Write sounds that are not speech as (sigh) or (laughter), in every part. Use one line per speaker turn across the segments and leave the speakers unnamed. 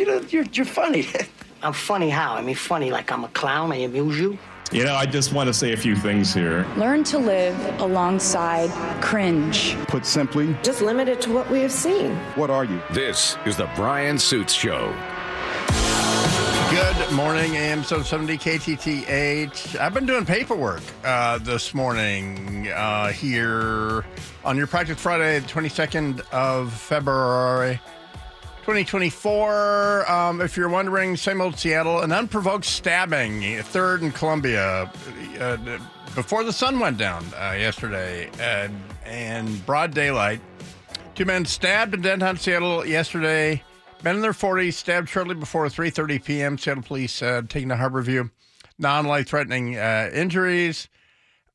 you know, you're, you're funny. (laughs)
I'm funny how? I mean, funny like I'm a clown. I amuse you.
You know, I just want to say a few things here.
Learn to live alongside cringe.
Put simply,
just limit it to what we have seen.
What are you?
This is the Bryan Suits Show.
Good morning, AM 770 KTTH. I've been doing paperwork uh, this morning uh, here on your Project Friday, the 22nd of February. 2024. Um, if you're wondering, same old Seattle, an unprovoked stabbing, third in Columbia, uh, before the sun went down uh, yesterday, and, and broad daylight. Two men stabbed in downtown Seattle yesterday. Men in their 40s stabbed shortly before 3:30 p.m. Seattle police uh, taking to Harborview. Non-life-threatening injuries.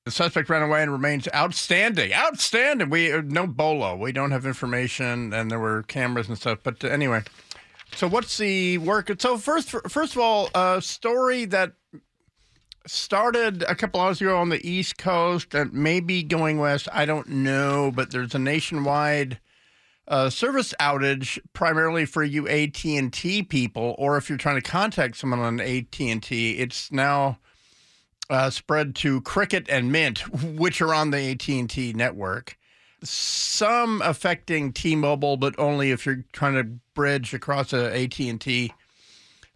The suspect ran away and remains outstanding. Outstanding. We uh, no bolo. We don't have information, and there were cameras and stuff. But uh, anyway, so what's the work? So first, first of all, a story that started a couple hours ago on the East Coast and maybe going west. I don't know, but there's a nationwide uh, service outage primarily for you AT and T people, or if you're trying to contact someone on AT and T, it's now uh, spread to Cricket and Mint, which are on the AT&T network. Some affecting T-Mobile, but only if you're trying to bridge across a AT&T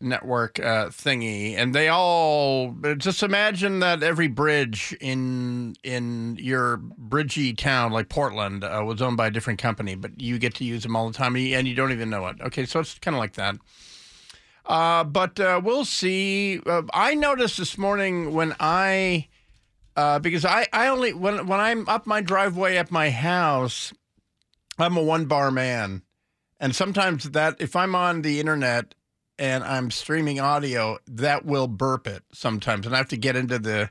network uh, thingy. And they all just imagine that every bridge in in your bridgey town, like Portland, uh, was owned by a different company, but you get to use them all the time, and you don't even know it. Okay, so it's kind of like that. Uh, but uh, we'll see. Uh, I noticed this morning when I, uh, because I, I only when when I'm up my driveway at my house, I'm a one bar man, and sometimes that if I'm on the internet and I'm streaming audio, that will burp it sometimes, and I have to get into the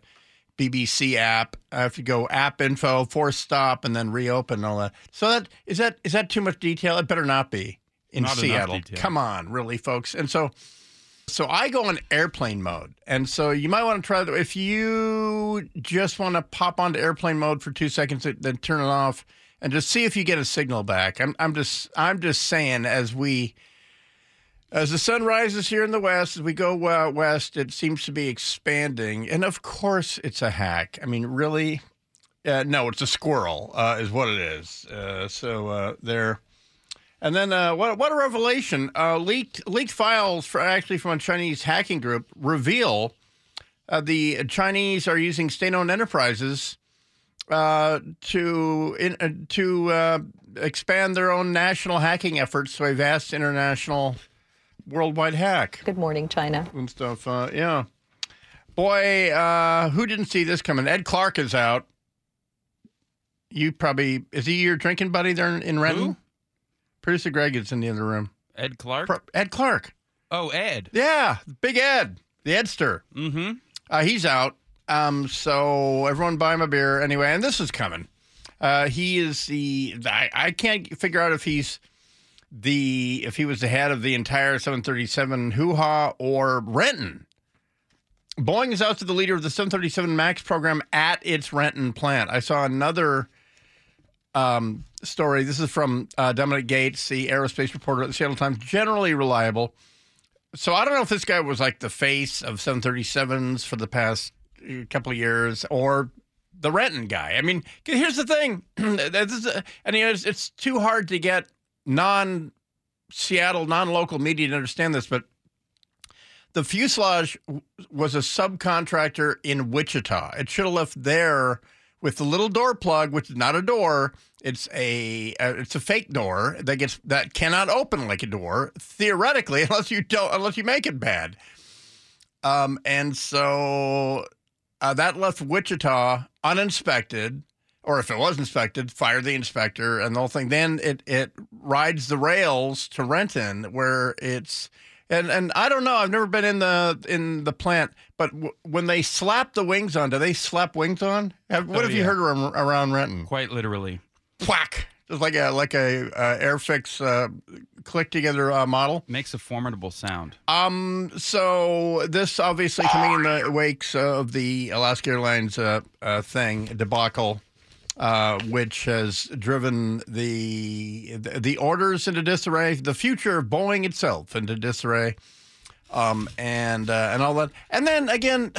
BBC app. I have to go app info, force stop, and then reopen all that. So that is that is that too much detail? It better not be in
Not
Seattle. Come on, really, folks. And so, so I go on airplane mode, and so you might want to try that. If you just want to pop onto airplane mode for two seconds, then turn it off, and just see if you get a signal back. I'm, I'm just, I'm just saying, as we, as the sun rises here in the west, as we go uh, west, it seems to be expanding, and of course, it's a hack. I mean, really. Uh, no, it's a squirrel, uh, is what it is. Uh, so uh, they're and then uh, what? What a revelation! Uh, leaked leaked files for actually from a Chinese hacking group reveal uh, the Chinese are using state-owned enterprises uh, to in, uh, to uh, expand their own national hacking efforts to a vast international worldwide hack
Good morning, China.
and stuff. Uh, yeah, boy, uh, who didn't see this coming? Ed Clark is out. You probably is he your drinking buddy there in, in Renton?
Who?
Producer Greg is in the other room.
Ed Clark.
Pro- Ed Clark.
oh, Ed.
Yeah, Big Ed, the Edster.
Mm-hmm.
Uh, he's out. Um, so everyone buy him a beer anyway. And this is coming. Uh, he is the. I, I can't figure out if he's the if he was the head of the entire 737 hoo ha or Renton. Boeing is out to the leader of the 737 MAX program at its Renton plant. I saw another um, story. This is from uh, Dominic Gates, the aerospace reporter at the Seattle Times, generally reliable. So I don't know if this guy was like the face of 737s for the past uh, couple of years or the Renton guy. I mean, here's the thing. (clears throat) uh, and it's, it's too hard to get non Seattle, non local media to understand this, but the fuselage was a subcontractor in Wichita. It should have left there with the little door plug, which is not a door. It's a uh, it's a fake door that gets that cannot open like a door theoretically, (laughs) unless you don't unless you make it bad. Um, and so uh, that left Wichita uninspected, or if it was inspected, fire the inspector and the whole thing. Then it it rides the rails to Renton, where it's and and I don't know. I've never been in the in the plant, but w- when they slap the wings on, do they slap wings on? Have, what
Oh,
have you heard around, around Renton?
Quite literally.
Whack! Just like a like a uh, Airfix uh, click together uh, model.
Makes a formidable sound.
Um. So this obviously coming in the wakes of the Alaska Airlines uh, uh, thing debacle. Uh, which has driven the the orders into disarray, the future of Boeing itself into disarray, um, and uh, and all that. And then again,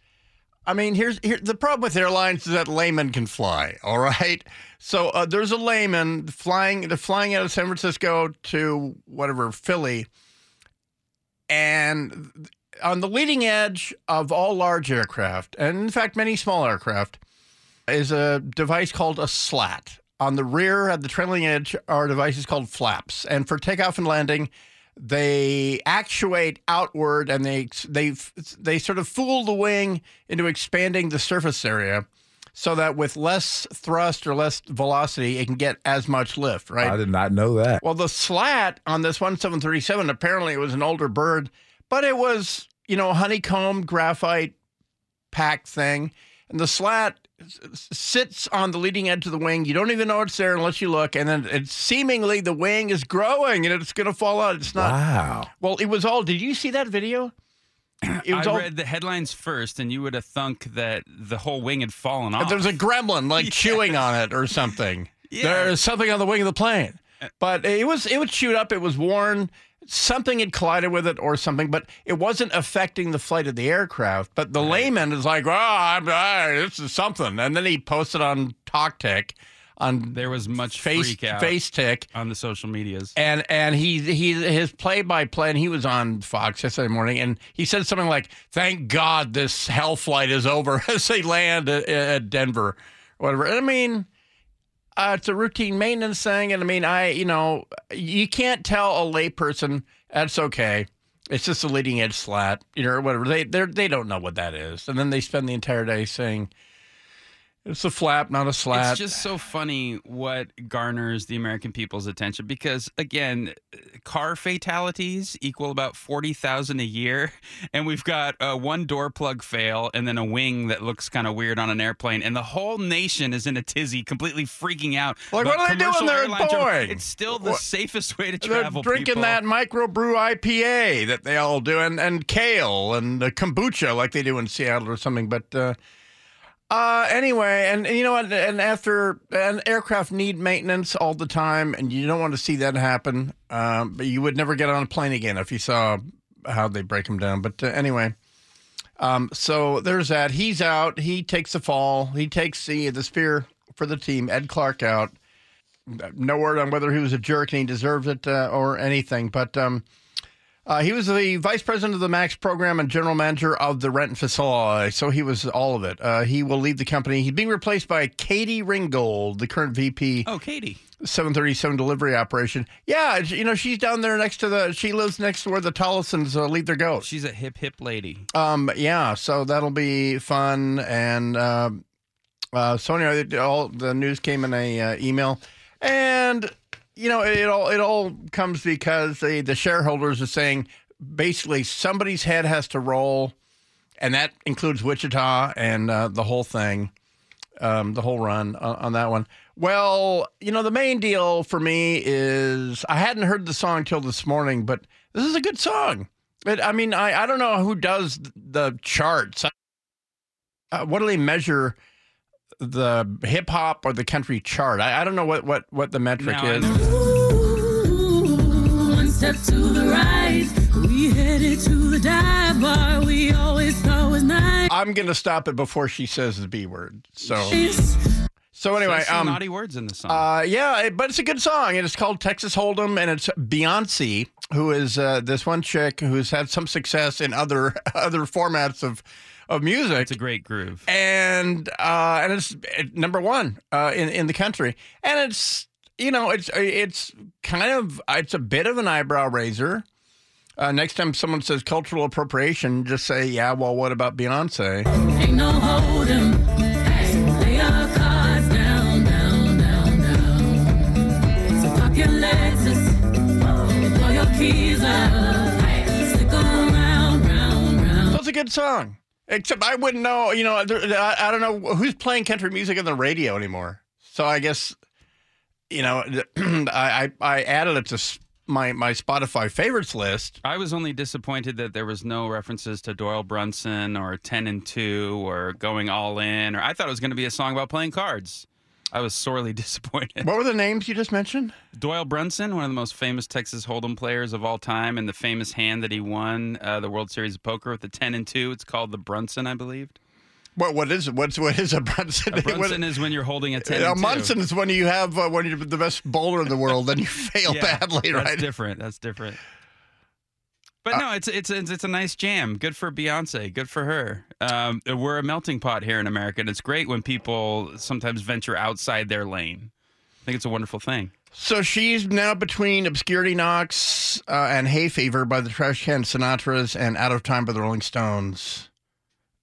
(sighs) I mean, here's here the problem with airlines is that laymen can fly. (laughs) All right, so uh, there's a layman flying. They're flying out of San Francisco to whatever Philly, and on the leading edge of all large aircraft, and in fact many small aircraft, is a device called a slat. On the rear at the trailing edge are devices called flaps, and for takeoff and landing, they actuate outward and they they they sort of fool the wing into expanding the surface area so that with less thrust or less velocity it can get as much lift right
I did not know that.
well the slat on this one 737 apparently it was an older bird but it was you know honeycomb graphite packed thing and the slat sits on the leading edge of the wing. You don't even know it's there unless you look, and then it's seemingly the wing is growing and it's going to fall out. It's not.
Wow.
Well, it was all. Did you see that video? (clears throat) It was
I
all.
read the headlines first, and you would have thunk that the whole wing had fallen off.
There's a gremlin like (laughs) chewing on it or something. (laughs)
Yeah.
There's something on the wing of the plane, uh, but it was it was chewed up. It was worn. Something had collided with it or something, but it wasn't affecting the flight of the aircraft. But the layman is like, "Oh, I'm, ah, this is something," and then he posted on TikTok on
there was much
face
freak out
face tick
on the social medias.
and and he he his play by play and he was on Fox yesterday morning and he said something like thank God this hell flight is over (laughs) as they land at, at Denver whatever I mean uh, it's a routine maintenance thing and I mean I you know you can't tell a layperson that's okay. It's just a leading edge slat you know or whatever. They they they don't know what that is. And then they spend the entire day saying it's a flap not a slat
It's just so funny what garners the American people's attention because, again, car fatalities equal about 40,000 a year. And we've got uh, one door plug fail and then a wing that looks kind of weird on an airplane. And the whole nation is in a tizzy, completely freaking out.
Like, what are they doing there
travel.
Boeing?
It's still the
What-
safest way to travel.
They're drinking
people.
that microbrew IPA that they all do, and, and kale and kombucha like they do in Seattle or something. But uh, uh, anyway, and, and you know what? And after an aircraft need maintenance all the time, and you don't want to see that happen. Um, but you would never get on a plane again if you saw how they break them down. But uh, anyway. Um, so there's that. He's out. He takes the fall. He takes the the spear for the team. Ed Clark out no word on whether he was a jerk and he deserved it uh, or anything. But um, uh, he was the vice president of the Max program and general manager of the Renton facility. So he was all of it. Uh, he will leave the company. He's being replaced by Katie Ringgold, the current VP,
Oh, Katie.
737 delivery operation. Yeah, you know, she's down there next to the, she lives next to where the Tollisons uh, leave their goats.
She's a hip, hip lady.
Um, yeah, so that'll be fun. And uh, uh, so anyway, all the news came in a uh, email, and you know it all it all comes because the the shareholders are saying basically somebody's head has to roll, and that includes Wichita and uh, the whole thing, um, the whole run on, on that one. Well, you know the main deal for me is I hadn't heard the song till this morning, but this is a good song. It, I mean, I, I don't know who does the charts. Uh, what do they measure the hip hop or the country chart? I, I don't know what, what, what the metric
Now, I
is.
know-
One step to the right, we headed to the dive bar we always thought was nice.
I'm going to stop it before she says the B word. So, so anyway,
There's some
um,
naughty words in the song.
Uh, yeah, it- but it's a good song, and it's called Texas Hold'em, and it's Beyonce, who is uh, this one chick who's had some success in other (laughs) other formats of of music.
it's a great groove.
and uh, and it's it, number one uh, in in the country, and it's you know it's it's kind of it's a bit of an eyebrow raiser. Uh, next time someone says cultural appropriation, just say, yeah, well, what about Beyonce?
Ain't no hold'em. Lay down, down, down, down. So pop your Lexus throw your keys out. Stick around, round, round.
So it's a good song. Except I wouldn't know, you know, I, don't know who's playing country music on the radio anymore. So I guess, you know, (clears throat) I, I, added it to my, my Spotify favorites list.
I was only disappointed that there was no references to Doyle Brunson or 10 and 2 or going all in or I thought it was going to be a song about playing cards. I was sorely (laughs) disappointed.
What were the names you just mentioned?
Doyle Brunson, one of the most famous Texas Hold'em players of all time, and the famous hand that he won uh, the World Series of Poker with the ten and two. It's called the Brunson, I believe.
What what is it? What's what is a Brunson?
A (laughs) Brunson is when you're holding a ten.
a. Munson is when you have uh, when you're the best bowler in the world, then you (laughs) fail
Yeah,
badly,
That's
right?
different. That's different. But
Uh,
no, it's it's it's a nice jam. Good for Beyonce. Good for her. Um, we're a melting pot here in America, and it's great when people sometimes venture outside their lane. I think it's a wonderful thing.
So she's now between Obscurity Knocks uh, and Hay Fever by the Trash Can Sinatras and Out of Time by the Rolling Stones.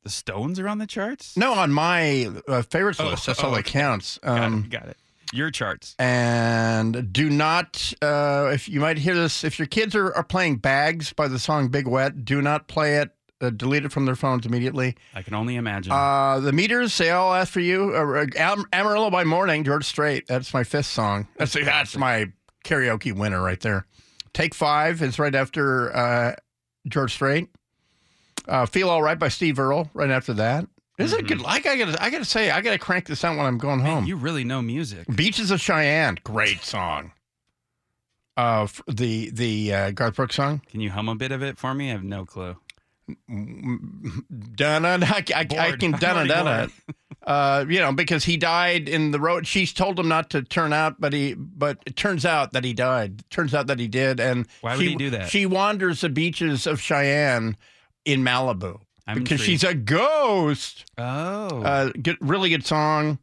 The Stones are on the charts.
No, on my uh, favorites
Oh,
list. That's
oh,
all that
okay.
counts.
got
Um,
it. Got it. Your charts.
and do not, uh, if you might hear this, if your kids are, are playing Bags by the song Big Wet, do not play it. Uh, delete it from their phones immediately.
I can only imagine.
Uh, the meters, they all ask for you. Uh, Am- Amarillo by Morning, George Strait. That's my fifth song. That's that's my karaoke winner right there. Take Five is right after uh, George Strait. Uh, Feel All Right by Steve Earle right after that. This is a good. Like I gotta, I gotta say, I gotta crank this out when I'm going home.
you really know music.
Beaches of Cheyenne, great song. Uh, f- the the uh, Garth Brooks song.
Can you hum a bit of it for me? I have no clue.
Dun, I, I, I
Bored.
can (laughs) dun dun it. Uh, you know, because he died in the road. She's told him not to turn out, but he, but it turns out that he died. Turns out that he did, and
Why would
she,
he do that?
She wanders the beaches of Cheyenne in Malibu
I'm
because
intrigued.
she's a ghost.
Oh,
Uh, good, really good song.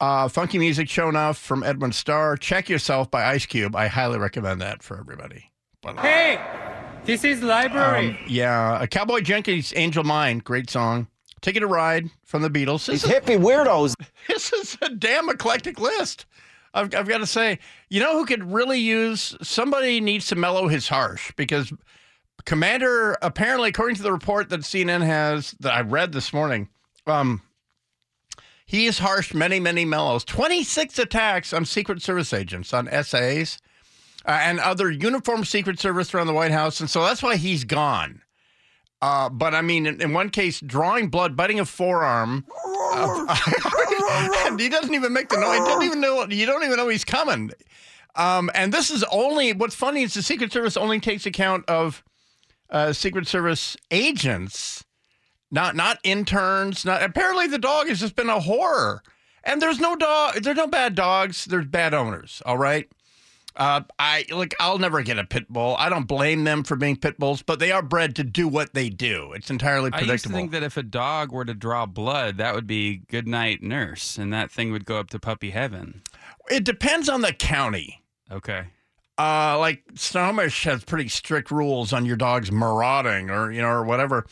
Uh, funky music show enough from Edwin Starr. Check yourself by Ice Cube. I highly recommend that for everybody. But,
Hey, this is library.
um, yeah, a Cowboy Junkies, Angel Mine, great song. Ticket to Ride from the Beatles. This is,
hippie weirdos. (laughs)
this is a damn eclectic list. I've, I've got to say, you know who could really use somebody needs to mellow his harsh because Commander, apparently, according to the report that CNN has that I read this morning, um, he has harshed many, many mellows. 26 attacks on Secret Service agents, on SAs, uh, and other uniformed Secret Service around the White House. And so that's why he's gone. Uh, but I mean, in, in one case, drawing blood, biting a forearm. uh, (laughs) he doesn't even make the noise. He doesn't even know. You don't even know he's coming. Um, and this is only what's funny is the Secret Service only takes account of uh, Secret Service agents, not not interns. Not apparently the dog has just been a horror. And there's no dog. There's no bad dogs. There's bad owners. All right. Uh, I like. I'll never get a pit bull. I don't blame them for being pit bulls, but they are bred to do what they do. It's entirely predictable.
I used to think that if a dog were to draw blood, that would be good night nurse, and that thing would go up to puppy heaven.
it depends on the county.
Okay.
Uh, like Snohomish has pretty strict rules on your dog's marauding or you know or whatever.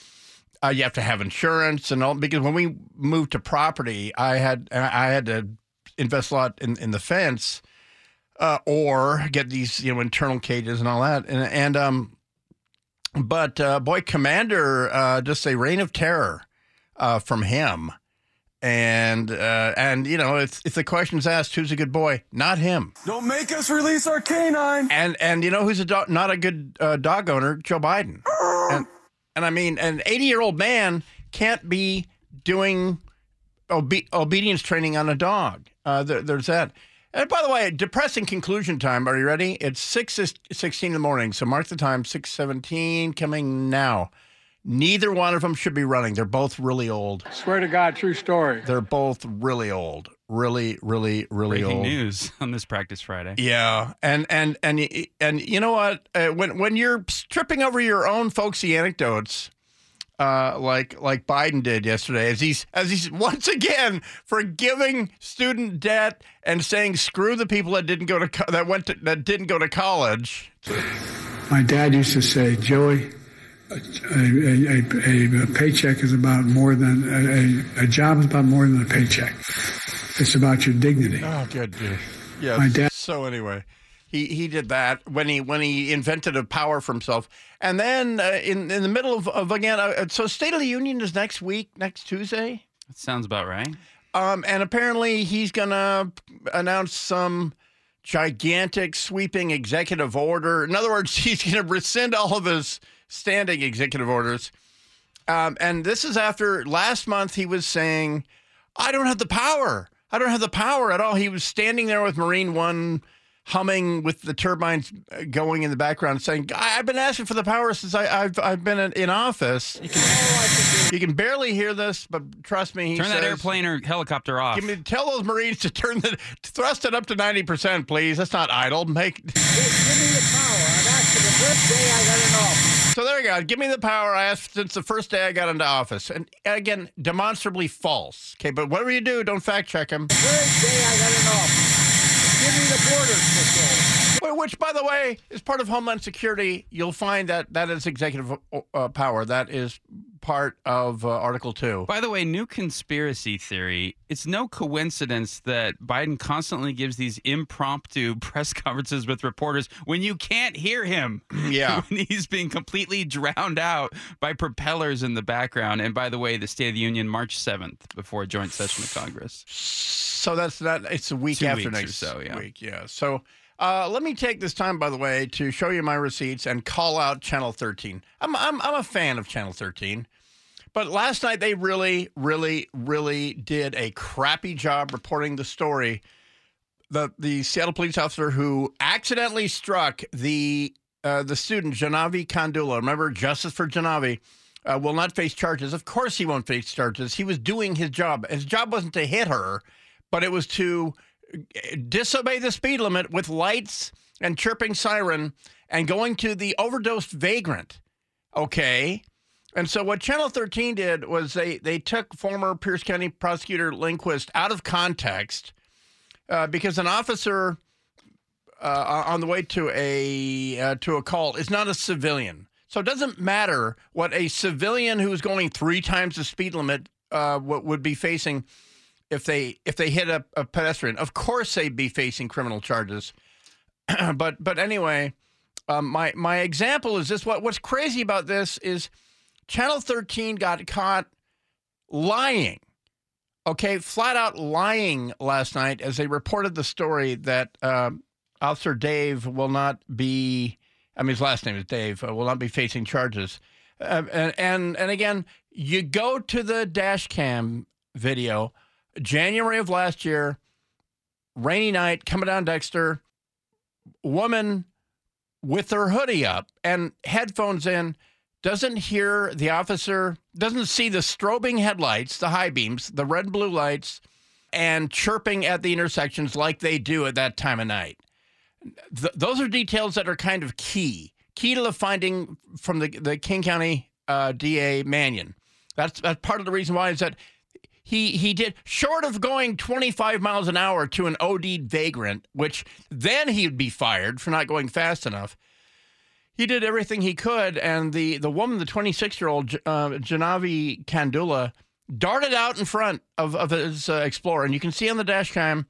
Uh, you have to have insurance and all because when we moved to property, I had I had to invest a lot in, in the fence, uh, or get these you know internal cages and all that and and um, but uh, boy, Commander, uh, just a reign of terror uh, from him. And uh, and you know if if the question's asked, who's a good boy? Not him.
Don't make us release our canine.
And and you know who's a dog, not a good uh, dog owner? Joe Biden. And and I mean, an 80 year old man can't be doing obe- obedience training on a dog. Uh, there, there's that. And by the way, depressing conclusion time. Are you ready? It's six sixteen in the morning. So mark the time. Six seventeen coming now. Neither one of them should be running. They're both really old.
Swear to God, true story.
They're both really old. Really, really, really
Breaking
old.
news on this practice Friday.
Yeah, and and and and you know what? Uh, when when you're tripping over your own folksy anecdotes, uh, like like Biden did yesterday, as he's as he's (laughs) once again forgiving student debt and saying screw the people that didn't go to co- that went to, that didn't go to college.
My dad used to say, Joey, a, a, a, a paycheck is about more than a, a, a job is about more than a paycheck. It's about your dignity.
Oh, good. dude. Yeah.
My dad-
So anyway, he he did that when he when he invented a power for himself, and then uh, in in the middle of, of again, uh, so State of the Union is next week, next Tuesday.
That sounds about right.
Um, and apparently he's gonna announce some gigantic sweeping executive order. In other words, (laughs) he's gonna rescind all of his standing executive orders. Um, and this is after last month he was saying, I don't have the power. I don't have the power at all. He was standing there with Marine One humming with the turbines uh, going in the background saying, "I- I've been asking for the power since I, I've, I've been in, in office. You can, you can barely hear this, but trust me. He
Turn that
says,
airplane or helicopter off.
Give me, tell those Marines to turn the to thrust it up to 90%, please. That's not idle. Make
Give me the power. I've asked for the first day I got in office.
So there you go. Give me the power I asked since the first day I got into office. And again, demonstrably false. Okay, but whatever you do, don't fact check him.
First day I got in office. Give me the border patrol.
Which, by the way, is part of Homeland Security. You'll find that that is executive uh, power. That is part of uh, Article 2.
By the way, new conspiracy theory. It's no coincidence that Biden constantly gives these impromptu (laughs) press conferences with reporters when you can't hear him. (laughs)
Yeah.
when he's being completely drowned out by propellers in the background. And by the way, the State of the Union, March 7th, before a joint session of Congress.
So that's that. It's a week
Two
after next
so, yeah.
week. Yeah. So uh, let me take this time, by the way, to show you my receipts and call out Channel 13. I'm I'm I'm a fan of Channel 13, but last night they really, really, really did a crappy job reporting the story. The the Seattle police officer who accidentally struck the uh, the student Jaahnavi Kandula. Remember, Justice for Jaahnavi. Uh, will not face charges. Of course, he won't face charges. He was doing his job. His job wasn't to hit her, but it was to disobey the speed limit with lights and chirping siren and going to the overdosed vagrant. Okay. And so what Channel 13 did was they they took former Pierce County prosecutor Lindquist out of context uh, because an officer uh, on the way to a uh, to a call is not a civilian. So it doesn't matter what a civilian who's going three times the speed limit uh, would would be facing if they if they hit a, a pedestrian. Of course, they'd be facing criminal charges. (clears throat) but but anyway, um, my my example is this: what what's crazy about this is Channel 13 got caught lying. Okay, flat out lying last night as they reported the story that um, Officer Dave will not be. I mean, his last name is Dave. Uh, will not be facing charges. Uh, and and and again, you go to the dash cam video, January of last year, rainy night, coming down Dexter, woman with her hoodie up and headphones in, doesn't hear the officer, doesn't see the strobing headlights, the high beams, the red blue lights, and chirping at the intersections like they do at that time of night. Th- those are details that are kind of key, key to the finding from the, the King County uh, DA Manion. That's, that's part of the reason why is that he he did short of going 25 miles an hour to an OD'd vagrant, which then he'd be fired for not going fast enough. He did everything he could, and the the woman, the 26 year old uh, Jaahnavi Kandula, darted out in front of of his uh, Explorer, and you can see on the dash cam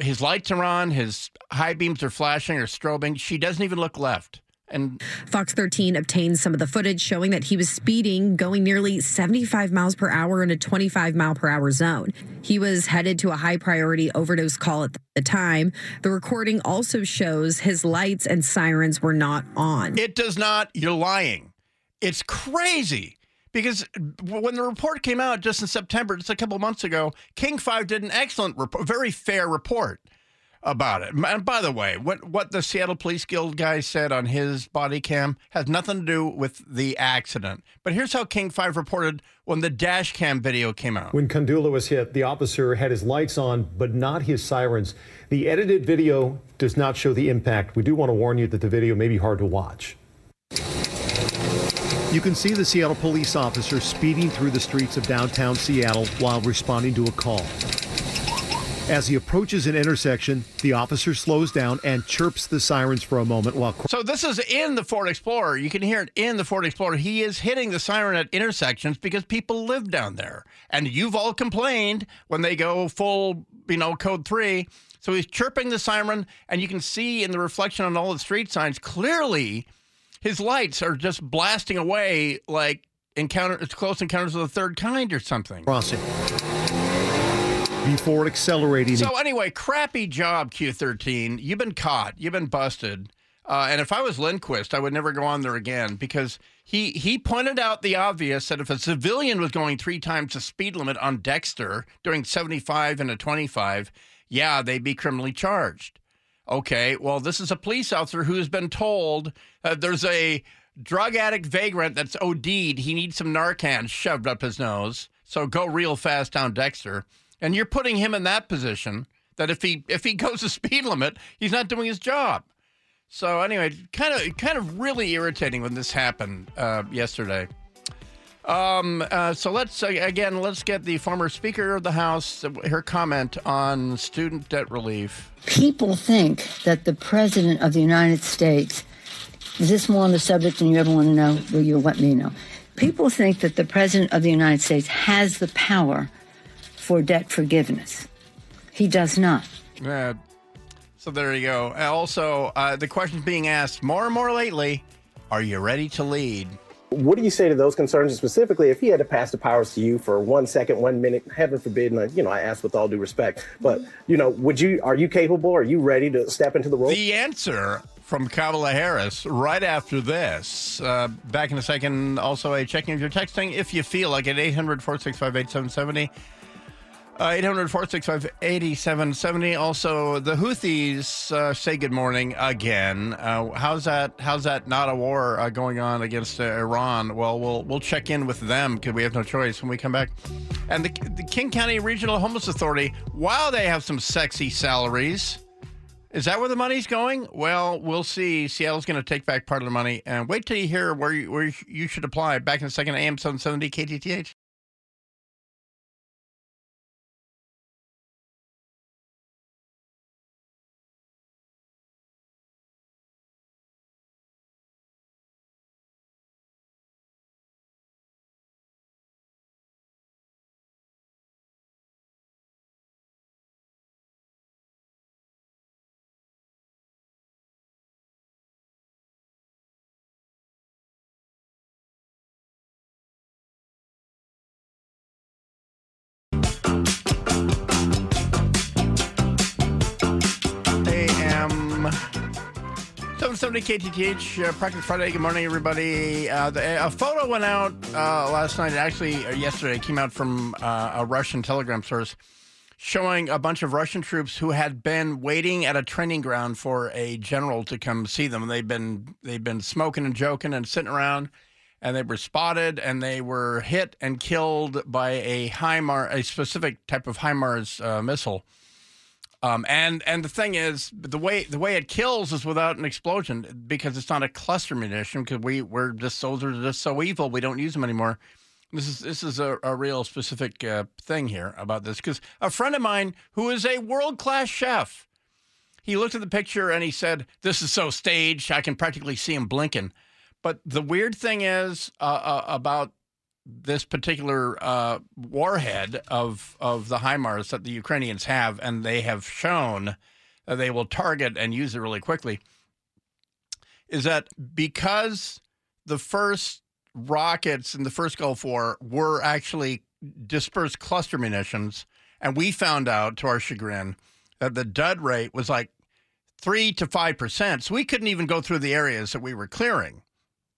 his lights are on, his high beams are flashing or strobing. She doesn't even look left. And
Fox 13 obtained some of the footage showing that he was speeding, going nearly 75 miles per hour in a 25 mile per hour zone. He was headed to a high priority overdose call at the time. The recording also shows his lights and sirens were not on.
It does not. You're lying. It's crazy because when the report came out just in September, just a couple months ago, King Five did an excellent, report, very fair report about it. And by the way, what what the Seattle Police Guild guy said on his body cam has nothing to do with the accident. But here's how King Five reported when the dash cam video came out.
When Kandula was hit, the officer had his lights on, but not his sirens. The edited video does not show the impact. We do want to warn you that the video may be hard to watch. You can see the Seattle police officer speeding through the streets of downtown Seattle while responding to a call. As he approaches an intersection, the officer slows down and chirps the sirens for a moment while.
So this is in the Ford Explorer. You can hear it in the Ford Explorer. He is hitting the siren at intersections because people live down there, and you've all complained when they go full, you know, code three. So he's chirping the siren, and you can see in the reflection on all the street signs clearly his lights are just blasting away like encounter close encounters of the third kind or something.
Crossing. Before accelerating.
So anyway, crappy job, Q13. You've been caught. You've been busted. Uh, and if I was Lindquist, I would never go on there again because he he pointed out the obvious that if a civilian was going three times the speed limit on Dexter doing 75 and a 25, yeah, they'd be criminally charged. Okay, well, this is a police officer who has been told uh, there's a drug addict vagrant that's OD'd. He needs some Narcan shoved up his nose. So go real fast down Dexter. And you're putting him in that position that if he if he (laughs) goes the speed limit, he's not doing his job. So anyway, kind of kind of really irritating when this happened uh, yesterday. Um, uh, so let's uh, again let's get the former Speaker of the House her comment on student debt relief.
People think that the President of the United States is this more on the subject than you ever want to know? Will you let me know? People think that the President of the United States has the power for debt forgiveness. He does not.
Yeah. So there you go. Uh, Also, uh, the question's being asked more and more lately: Are you ready to lead?
What do you say to those concerns, specifically if he had to pass the powers to you for one second, one minute, heaven forbid, and I, you know, I ask with all due respect, but you know, would you, are you capable? Are you ready to step into the role?
The answer from Kamala Harris right after this. Uh, back in a second. Also, a checking of your texting if you feel like it. 800 465 8770. Uh, 800 465 8770. Also, the Houthis uh, say good morning again. Uh, how's that? How's that not a war uh, going on against uh, Iran? Well, we'll we'll check in with them because we have no choice when we come back. And the, the King County Regional Homeless Authority, while they have some sexy salaries, is that where the money's going? Well, we'll see. Seattle's going to take back part of the money, and wait till you hear where you, where you should apply. Back in a second, AM 770 KTTH. 770 KTTH, uh, Practice Friday. Good morning, everybody. Uh, the, a photo went out uh, last night, actually, uh, yesterday, it came out from uh, a Russian telegram source showing a bunch of Russian troops who had been waiting at a training ground for a general to come see them. They've been they've been smoking and joking and sitting around, and they were spotted and they were hit and killed by a HIMAR, a specific type of HIMARS uh, missile. Um, and and the thing is, the way the way it kills is without an explosion because it's not a cluster munition. Because we we're just soldiers are just so evil we don't use them anymore. This is this is a, a real specific uh, thing here about this because a friend of mine who is a world class chef, he looked at the picture and he said, "This is so staged. I can practically see him blinking." But the weird thing is uh, uh, about this particular uh, warhead of of the HIMARS that the Ukrainians have, and they have shown that they will target and use it really quickly, is that because the first rockets in the first Gulf War were actually dispersed cluster munitions, and we found out to our chagrin that the dud rate was like three to five percent. So we couldn't even go through the areas that we were clearing.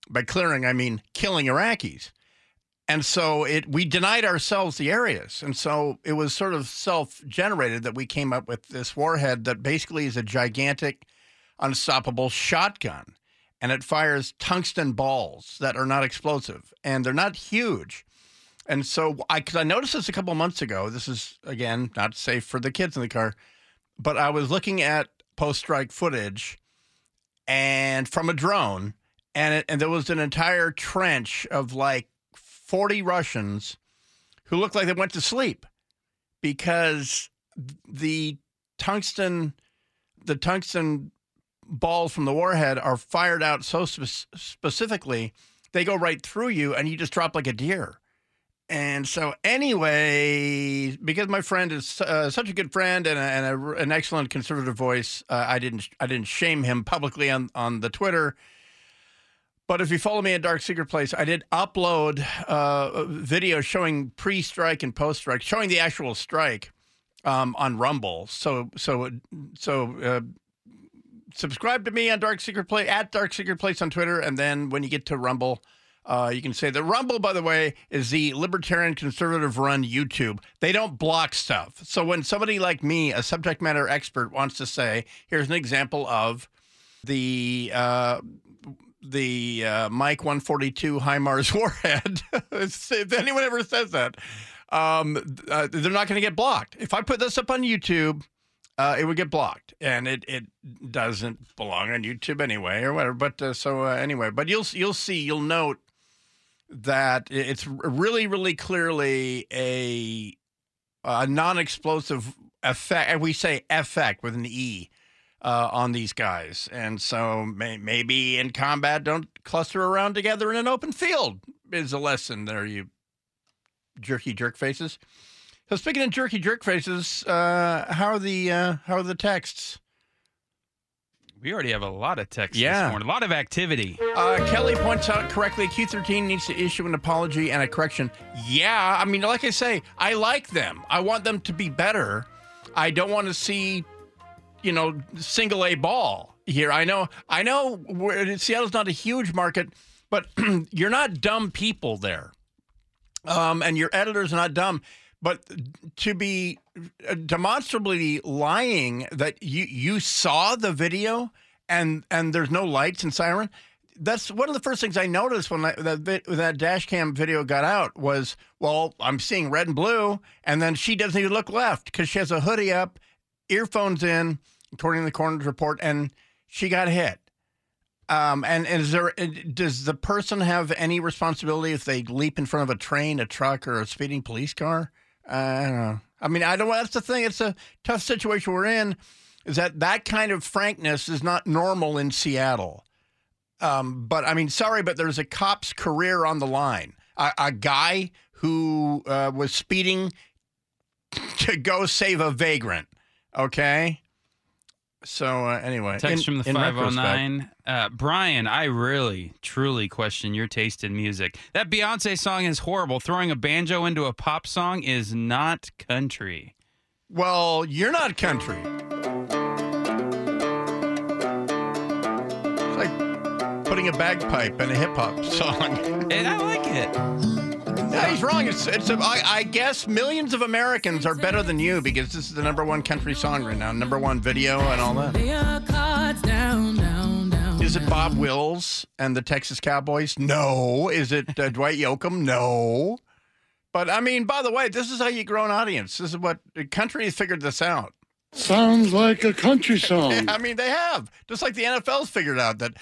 By clearing, I mean killing Iraqis. And so it we denied ourselves the areas. And so it was sort of self-generated that we came up with this warhead that basically is a gigantic unstoppable shotgun. And it fires tungsten balls that are not explosive and they're not huge. And so I cuz I noticed this a couple months ago. This is again not safe for the kids in the car, but I was looking at post-strike footage and from a drone and it, and there was an entire trench of like 40 Russians who looked like they went to sleep because the tungsten the tungsten balls from the warhead are fired out so spe- specifically they go right through you and you just drop like a deer. And so, anyway, because my friend is uh, such a good friend and, a, and a, an excellent conservative voice, uh, I didn't I didn't shame him publicly on on the Twitter. But if you follow me at Dark Secret Place, I did upload uh, video showing pre-strike and post-strike, showing the actual strike um, on Rumble. So so so uh, subscribe to me on Dark Secret Place at Dark Secret Place on Twitter, and then when you get to Rumble, uh, you can say the Rumble, by the way, is the libertarian conservative run YouTube. They don't block stuff. So when somebody like me, a subject matter expert, wants to say, here's an example of the uh, the uh, Mike 142 HIMARS (laughs) warhead. if anyone ever says that, um, uh, they're not going to get blocked. If I put this up on YouTube, uh, it would get blocked, and it, it doesn't belong on YouTube anyway, or whatever. But uh, so uh, anyway, but you'll you'll see, you'll note that it's really, really clearly a a non-explosive effect. We say effect with an e uh, on these guys, and so may, maybe in combat, don't cluster around together in an open field. Is a lesson there, you jerky jerk faces. So speaking of jerky jerk faces, uh, how are the uh, how are the texts?
We already have a lot of texts
Yeah.
this morning, a lot of activity.
Uh, Kelly points out correctly Q13 needs to issue an apology and a correction. Yeah, I mean, like I say, I like them. I want them to be better. I don't want to see, you know, single A ball here. I know, I know Seattle's not a huge market, but (clears throat) you're not dumb people there. Um, and your editors not dumb. But to be demonstrably lying that you you saw the video and and there's no lights and siren, that's one of the first things I noticed when I, that that dash cam video got out was well I'm seeing red and blue and then she doesn't even look left because she has a hoodie up, earphones in, according to the coroner's report, and she got hit. Um, and, is there does the person have any responsibility if they leap in front of a train, a truck, or a speeding police car? Uh, I don't know. I mean, I don't. That's the thing. It's a tough situation we're in. Is that that kind of frankness is not normal in Seattle. Um, but I mean, sorry, but there's a cop's career on the line. A, a guy who uh, was speeding to go save a vagrant. Okay. So uh, anyway,
Text
in-
from the 509. Uh, Bryan, I really, truly question your taste in music. That Beyonce song is horrible. Throwing a banjo into a pop song is not country.
Well, you're not country. It's like putting a bagpipe in a hip hop (laughs) song.
And I like it.
No, he's wrong. It's, it's a, I, I guess millions of Americans are better than you because this is the number one country song right now, number one video and all that. Is it Bob Wills and the Texas Cowboys? No. Is it uh, Dwight Yoakam? No. But I mean, by the way, this is how you grow an audience. This is what country has figured this out.
Sounds like a country (laughs) song.
Yeah, I mean, they have. Just like the NFL's figured out that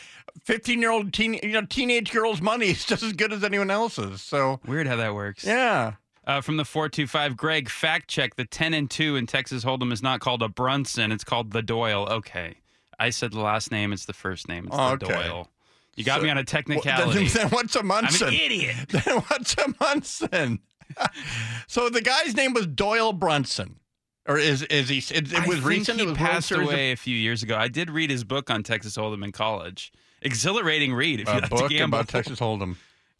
15 year old teen, you know, teenage girls' money is just as good as anyone else's. So
Weird how that works.
yeah.
Uh, from the 425, Greg, fact check. The 10 and 2 in Texas Hold'em is not called a Brunson. It's called the Doyle. Okay. I said the last name. It's the first name. It's the
Okay.
Doyle. You got
So-
me on a
Well,
technicality. (laughs)
then, (laughs) then what's a Munson?
I'm an idiot.
Then what's a Munson? so the guy's name was Doyle Brunson. Or is is he? It, it was recent.
He passed away a few years ago. I did read his book on Texas Hold'em in college. Exhilarating read if you
a
like
book
to gamble.
about Texas Hold'em.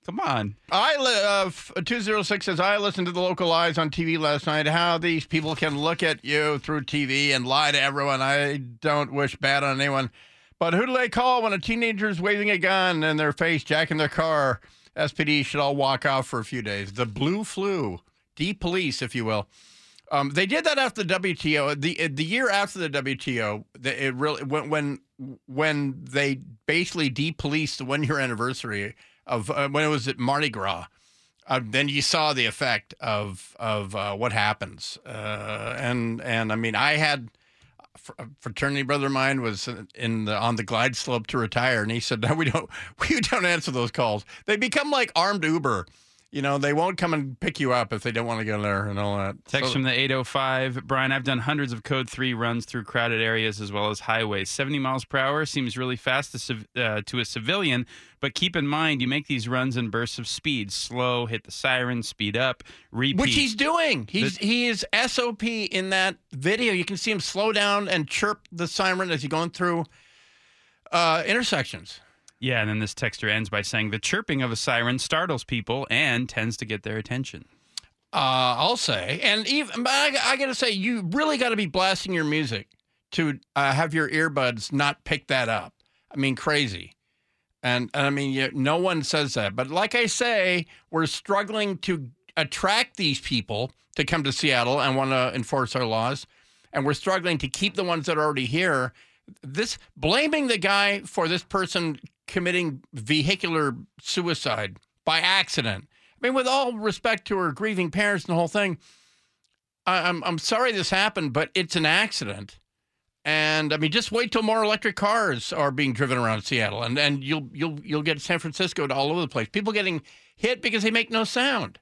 Come on.
I li- uh, 206 says I listened to the local lies on TV last night. How these people can look at you through TV and lie to everyone. I don't wish bad on anyone. But who do they call when a teenager is waving a gun in their face, jacking their car? SPD should all walk out for a few days. The blue flu, de-police, if you will. Um, they did that after the WTO. The the year after the WTO, it really when when when they basically depoliced the one year anniversary of uh, when it was at Mardi Gras. Uh, then you saw the effect of of uh, what happens, uh, and and I mean, I had a fraternity brother of mine was in the on the glide slope to retire, and he said, "No, we don't (laughs) we don't answer those calls. They become like armed Uber." You know, they won't come and pick you up if they don't want to get there and all that.
Text
So-
from the 805. Bryan, I've done hundreds of Code 3 runs through crowded areas as well as highways. 70 miles per hour seems really fast to, uh, to a civilian, but keep in mind you make these runs in bursts of speed. Slow, hit the siren, speed up, repeat.
Which he's doing. He's he is SOP in that video. You can see him slow down and chirp the siren as he's going through uh, intersections.
Yeah, and then this texter ends by saying the chirping of a siren startles people and tends to get their attention.
Uh, I'll say, and even I, I got to say, you really got to be blasting your music to uh, have your earbuds not pick that up. I mean, crazy. And, and I mean, you, no one says that. But like I say, we're struggling to attract these people to come to Seattle and want to enforce our laws. And we're struggling to keep the ones that are already here. This blaming the guy for this person committing vehicular suicide by accident. I mean, with all respect to her grieving parents and the whole thing, I, I'm I'm sorry this happened, but it's an accident. And I mean, just wait till more electric cars are being driven around Seattle, and and you'll you'll you'll get San Francisco to all over the place. People getting hit because they make no sound.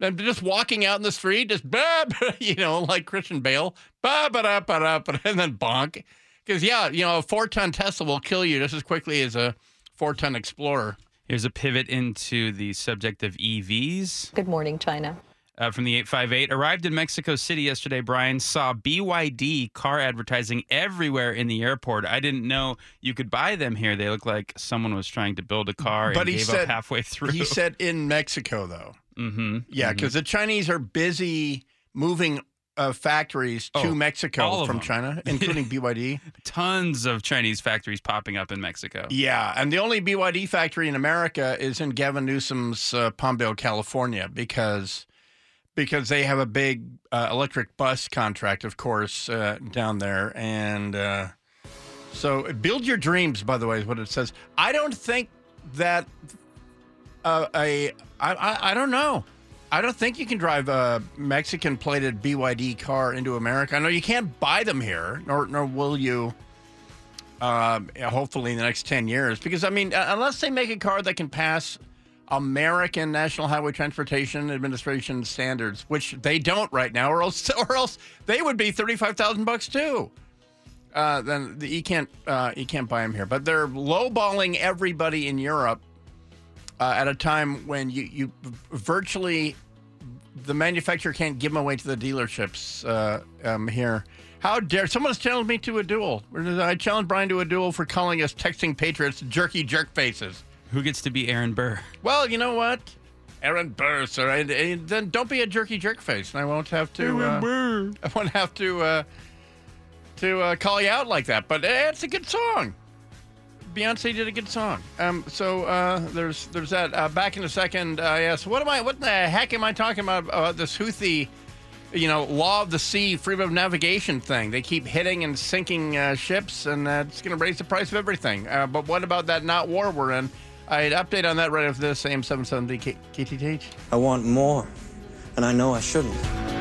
And just walking out in the street, just bah, (laughs) bah, you know, like Christian Bale, bah, ba da ba da ba, and then bonk. Because yeah, you know, a four-ton Tesla will kill you just as quickly as a four-ton Explorer.
Here's a pivot into the subject of EVs.
Good morning, China.
Uh, from the 858 arrived in Mexico City yesterday. Bryan saw BYD car advertising everywhere in the airport. I didn't know you could buy them here. They look like someone was trying to build a car
But
and
he
gave
said
up halfway through.
He said in Mexico though.
mm-hmm.
Yeah, because the Chinese are busy moving uh, factories to
Oh,
Mexico from
them.
China, including (laughs) BYD.
tons of Chinese factories popping up in Mexico.
Yeah, and the only BYD factory in America is in Gavin Newsom's uh, Palmdale, California, because because they have a big uh, electric bus contract, of course, uh, down there, and uh, so build your dreams. By the way, is what it says. I don't think that uh, a I, I I don't know. I don't think you can drive a Mexican plated BYD car into America. I know you can't buy them here, nor nor will you um, hopefully in the next 10 years. Because, I mean, uh, unless they make a car that can pass American National Highway Transportation Administration standards, which they don't right now, or else, (laughs) or else they would be 35000 bucks too. Uh, then the, you can't uh, you can't buy them here, but they're lowballing everybody in Europe uh, at a time when you you virtually the manufacturer can't give them away to the dealerships uh, um, here. How dare someone's challenged me to a duel? I challenged Bryan to a duel for calling us texting patriots jerky jerk faces.
Who gets to be Aaron Burr?
Well, you know what? Aaron Burr, sir. And, then don't be a jerky jerk face, and I won't have to. Aaron Uh, (laughs) I won't have to uh, to uh, call you out like that. But it's a good song. Beyonce did a good song. Um, so uh, there's there's that. Uh, back in a second. Uh, yes. What am I? What the heck am I talking about? Uh, this Houthi, you know, law of the sea, freedom of navigation thing. They keep hitting and sinking uh, ships, and it's going to raise the price of everything. Uh, but what about that not war we're in? I'd update on that right after this. AM 770 K- KTTH.
I want more, and I know I shouldn't.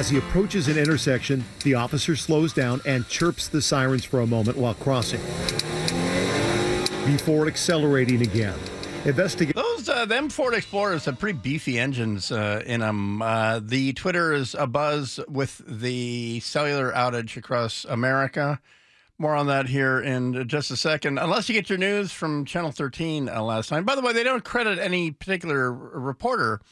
As he approaches an intersection, the officer slows down and chirps the sirens for a moment while crossing. Before accelerating again. Investigate.
Those uh, them Ford Explorers have pretty beefy engines uh, in them. Uh, the Twitter is abuzz with the cellular outage across America. More on that here in just a second. Unless you get your news from Channel 13 uh, last night. By the way, they don't credit any particular reporter.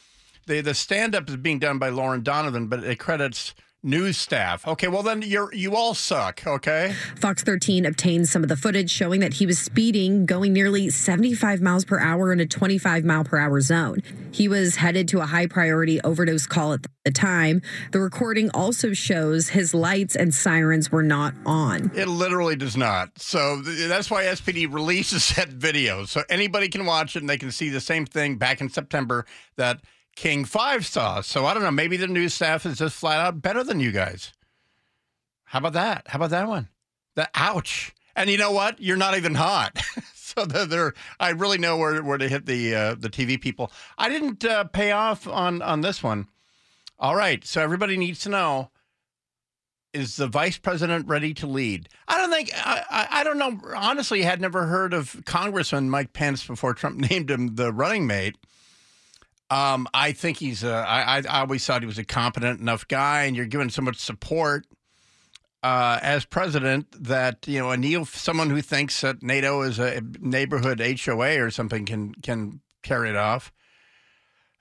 The the stand up is being done by Lauren Donovan, but it credits news staff. Okay, well then you're you all suck. Okay.
Fox 13 obtained some of the footage showing that he was speeding, going nearly 75 miles per hour in a 25 mile per hour zone. He was headed to a high priority overdose call at the time. The recording also shows his lights and sirens were not on.
It literally does not. So that's why SPD releases (laughs) that video. So anybody can watch it and they can see the same thing back in September that King 5 saw. So I don't know. Maybe the news staff is just flat out better than you guys. How about that? How about that one? The ouch. And you know what? You're not even hot. (laughs) so they're, I really know where, where to hit the uh, the TV people. I didn't uh, pay off on on this one. All right. So everybody needs to know is the vice president ready to lead? I don't think. I, I, don't know. Honestly, had never heard of Congressman Mike Pence before Trump (laughs) named him the running mate. Um, I think he's. A, I, I always thought he was a competent enough guy, and you're given so much support uh, as president that you know a neo someone who thinks that NATO is a neighborhood HOA or something can can carry it off.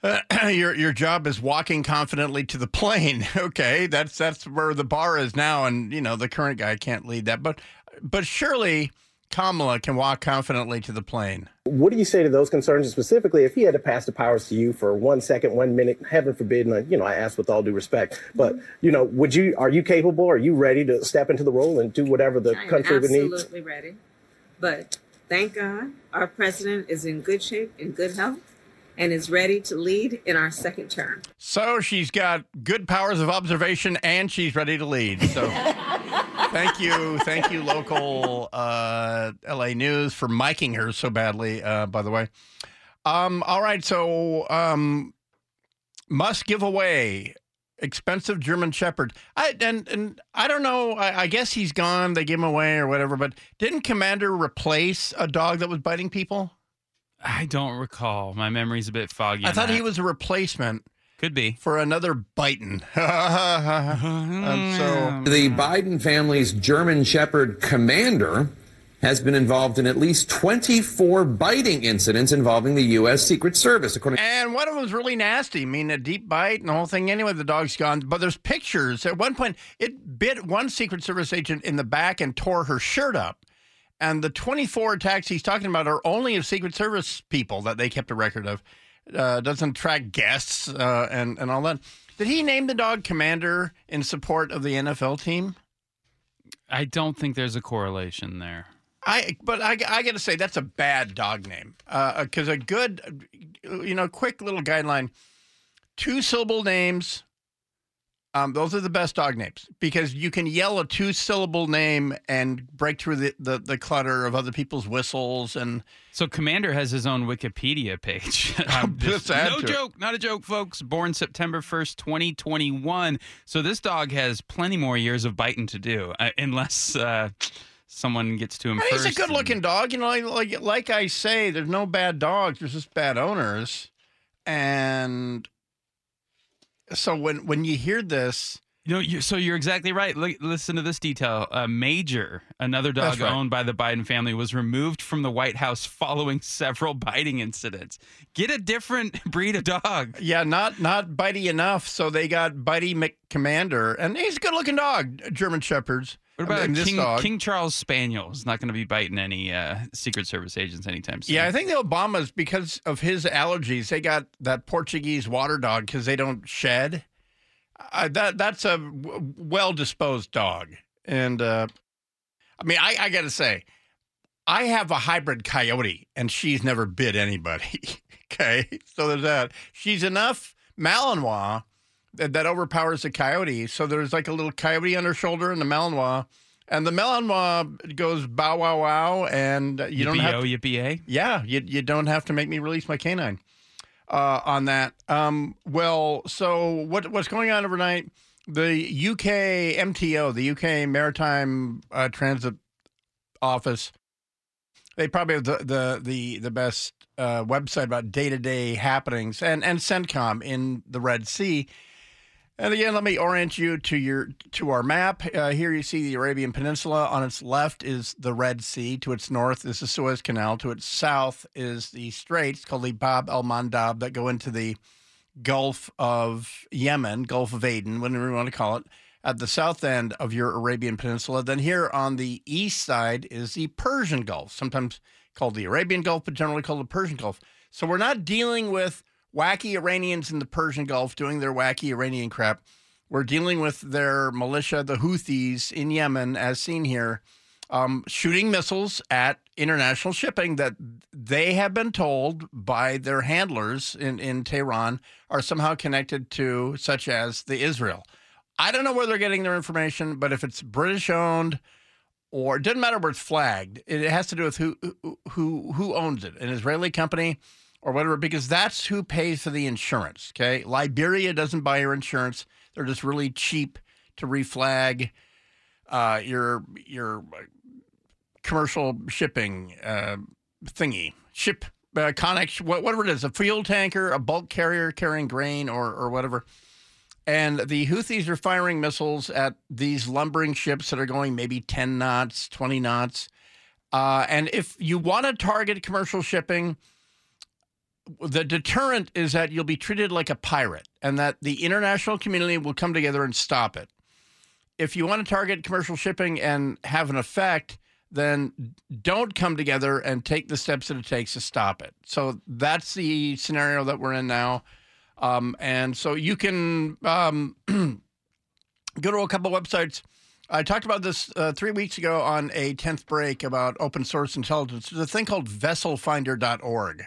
Uh, (clears throat) your your job is walking confidently to the plane. (laughs) Okay, that's that's where the bar is now, and you know the current guy can't lead that, but but surely Kamala can walk confidently to the plane.
What do you say to those concerns, and specifically if he had to pass the powers to you for one second, one minute, heaven forbid, and uh, you know, I ask with all due respect, but you know, would you, are you capable, are you ready to step into the role and do whatever the
I
country would need?
absolutely ready. But thank God our president is in good shape, in good health, and is ready to lead in our second term.
So she's got good powers of observation and she's ready to lead. So (laughs) thank you. Thank you, local uh, LA News, for miking her so badly, uh, by the way. Um, all right. So um, must give away expensive German Shepherd. I and and I don't know. I, I guess he's gone. They gave him away or whatever. But didn't Commander replace a dog that was biting people?
I don't recall. My memory's a bit foggy.
I thought
that.
he was a replacement.
Could be
for another biting. (laughs) um, so
The Biden family's German Shepherd commander has been involved in at least 24 biting incidents involving the U.S. Secret Service, according
And one of them was really nasty. I mean, a deep bite and the whole thing. Anyway, the dog's gone. But there's pictures. At one point, it bit one Secret Service agent in the back and tore her shirt up. And the 24 attacks he's talking about are only of Secret Service people that they kept a record of. Uh, doesn't track guests uh, and, and all that. Did he name the dog Commander in support of the NFL team?
I don't think there's a correlation there.
I but I, I got to say that's a bad dog name because a good you know quick little guideline two syllable names um, those are the best dog names because you can yell a two syllable name and break through the, the, the clutter of other people's whistles and
So Commander has his own Wikipedia page. (laughs) Just- no
to it.
joke, not a joke, folks. Born September 1st, 2021. So this dog has plenty more years of biting to do, uh, unless uh, someone gets to him
He's a good looking dog. You know, like, like like I say, there's no bad dogs. There's just bad owners. And so when when you hear this,
You know, you, so you're exactly right. Look, listen to this detail. Uh, Major, another dog
right.
owned by the Biden family, was removed from the White House following (laughs) several biting incidents. Get a different (laughs) breed of dog.
Yeah, not not bitey enough. So they got Bitey McCommander, and he's a good looking dog. German Shepherds.
What about
I mean, this
King,
dog?
King Charles Spaniel? Is not going to be biting any uh, Secret Service agents anytime soon.
Yeah, I think the Obamas, because of his allergies, they got that Portuguese water dog because they don't shed. Uh, that that's a w- well disposed dog, and uh, I mean, I, I got to say, I have a hybrid coyote, and she's never bit anybody. (laughs) okay, so there's that. She's enough Malinois that, that overpowers the coyote. So there's like a little coyote on her shoulder, and the Malinois. And the Malinois goes bow wow wow, and you don't have
yippee-yay.
yeah, you, you don't have to make me release my canine uh, on that. Um, well, so what what's going on overnight? The UK MTO, the UK Maritime uh, Transit Office, they probably have the the the, the best uh, website about day to day happenings, and and CENTCOM in the Red Sea. And again, let me orient you to your to our map. Uh, here you see the Arabian Peninsula. On its left is the Red Sea. To its north is the Suez Canal. To its south is the straits called the Bab el Mandeb that go into the Gulf of Yemen, Gulf of Aden, whatever you want to call it, at the south end of your Arabian Peninsula. Then here on the east side is the Persian Gulf, sometimes called the Arabian Gulf, but generally called the Persian Gulf. So we're not dealing with wacky Iranians in the Persian Gulf doing their wacky Iranian crap. We're dealing with their militia, the Houthis in Yemen, as seen here, um, shooting missiles at international shipping that they have been told by their handlers in, in Tehran are somehow connected to, such as the Israel. I don't know where they're getting their information, but if it's British owned or it doesn't matter where it's flagged, it has to do with who who who, who owns it, an Israeli company or whatever, because that's who pays for the insurance. Okay, Liberia doesn't buy your insurance; they're just really cheap to reflag uh, your your commercial shipping uh, thingy ship uh, Connex, whatever it is, a fuel tanker, a bulk carrier carrying grain or or whatever. And the Houthis are firing missiles at these lumbering ships that are going maybe 10 knots, 20 knots. Uh, and if you want to target commercial shipping, the deterrent is that you'll be treated like a pirate and that the international community will come together and stop it. If you want to target commercial shipping and have an effect, then don't come together and take the steps that it takes to stop it. So that's the scenario that we're in now. Um, and so you can um, (clears throat) go to a couple websites. I talked about this uh, three weeks ago on a 10th break about open source intelligence. There's a thing called vesselfinder.org.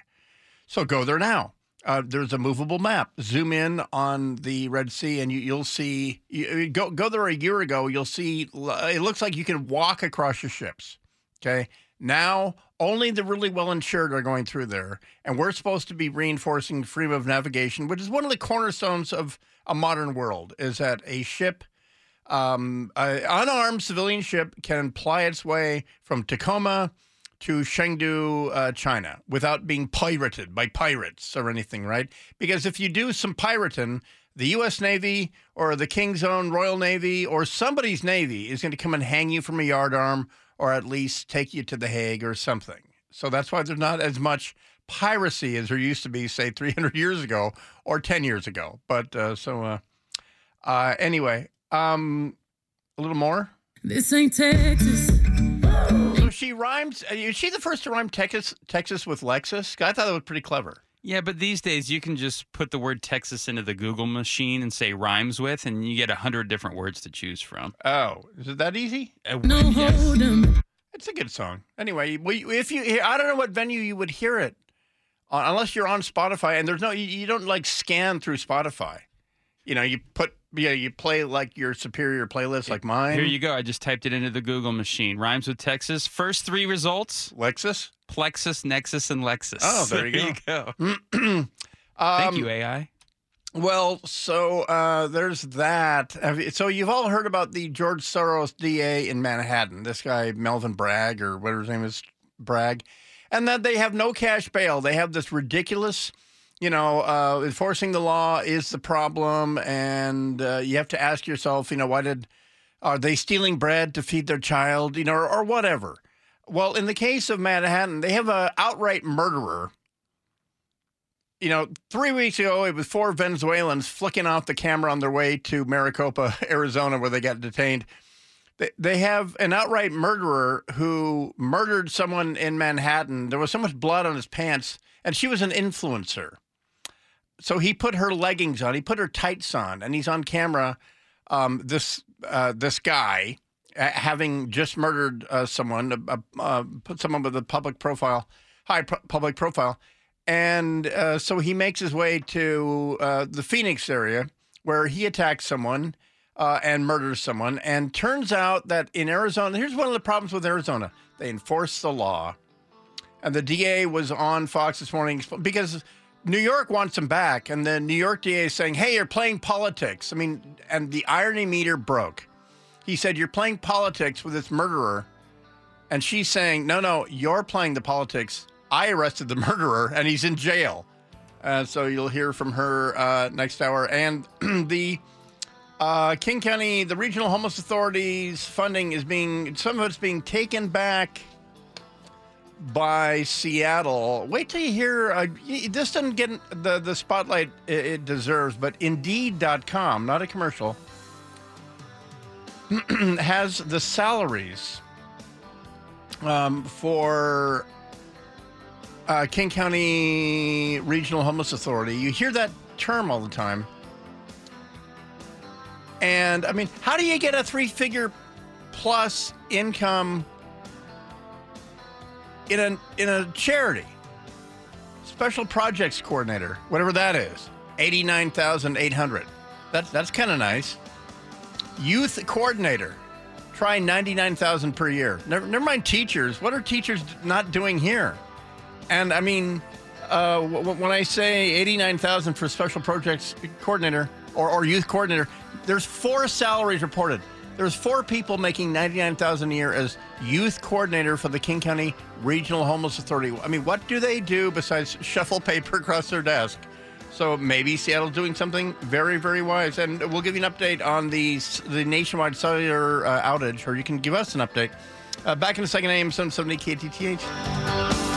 So go there now. Uh, there's a movable map. Zoom in on the Red Sea, and you, you'll see. You, go go there a year ago. You'll see. It looks like you can walk across your ships. Okay. Now only the really well insured are going through there, and we're supposed to be reinforcing freedom of navigation, which is one of the cornerstones of a modern world. Is that a ship, um, an unarmed civilian ship, can ply its way from Tacoma to Chengdu, uh, China, without being pirated by pirates or anything, right? Because if you do some pirating, the U.S. Navy or the King's Own Royal Navy or somebody's Navy is going to come and hang you from a yardarm or at least take you to The Hague or something. So that's why there's not as much piracy as there used to be, say, 300 years ago or 10 years ago. But uh, so uh, uh, anyway, um, a little more.
This ain't Texas.
So she rhymes. uh, Is she the first to rhyme Texas, Texas with Lexus? I thought that was pretty clever.
Yeah, but these days you can just put the word Texas into the Google machine and say rhymes with, and you get a hundred different words to choose from.
Oh, is it that easy?
No hold 'em.
It's a good song. Anyway, if you, I don't know what venue you would hear it, uh, unless you're on Spotify, and there's no, you, you don't like scan through Spotify. You know, you put, yeah, you play like your superior playlist, like mine.
Here you go. I just typed it into the Google machine. Rhymes with Texas. First three results:
Lexus,
Plexus, Nexus, and Lexus.
Oh, there (laughs) you
go.
go. (clears throat)
Thank
Um,
you, AI.
Well, so uh, there's that. So you've all heard about the George Soros DA in Manhattan. This guy Melvin Bragg or whatever his name is, Bragg, and that they have no cash bail. They have this ridiculous, you know, uh, enforcing the law is the problem, and uh, you have to ask yourself, you know, why did are they stealing bread to feed their child, you know, or, or whatever. Well, in the case of Manhattan, they have a outright murderer you know, three weeks ago, it was four Venezuelans flicking off the camera on their way to Maricopa, (laughs) Arizona, where they got detained. They, they have an outright murderer who murdered someone in Manhattan. There was so much blood on his pants, and she was an influencer. So he put her leggings on, he put her tights on, and he's on camera. Um, this uh, this guy uh, having just murdered uh, someone, uh, uh, put someone with a public profile, high public profile, and uh, so he makes his way to uh, the Phoenix area where he attacks someone uh, and murders someone. And turns out that in Arizona, here's one of the problems with Arizona: they enforce the law. And the DA was on Fox this morning because New York wants him back, and the New York DA is saying, "Hey, you're playing politics." I mean, and the irony meter broke. He said, "You're playing politics with this murderer," and she's saying, "No, no, you're playing the politics. I arrested the (laughs) murderer, and he's in jail." Uh, so you'll hear from her uh, next hour, and (clears throat) the uh, King County, the regional homeless authorities funding is being some of it's being taken back by Seattle. Wait till you hear. Uh, this doesn't get the the spotlight it, deserves, but Indeed.com, not a commercial, (clears throat) has the salaries um, for uh, King County Regional Homeless Authority. You hear that term all the time. And I mean, how do you get a three figure plus income in a in a charity? Special projects coordinator, whatever that is. 89,800. That's that's kind of nice. Youth coordinator. Try 99,000 per year. Never, never mind teachers. What are teachers not doing here? And I mean, uh, when I say 89,000 for special projects coordinator, or, or youth coordinator. There's four salaries reported. There's four people making ninety nine thousand a year as youth coordinator for the King County Regional Homeless Authority. I mean, what do they do besides shuffle paper (laughs) across their desk? So maybe Seattle's doing something very, very wise. And we'll give you an update on the the nationwide cellular uh, outage, or you can give us an update. Uh, back in a second, AM 770 KTTH.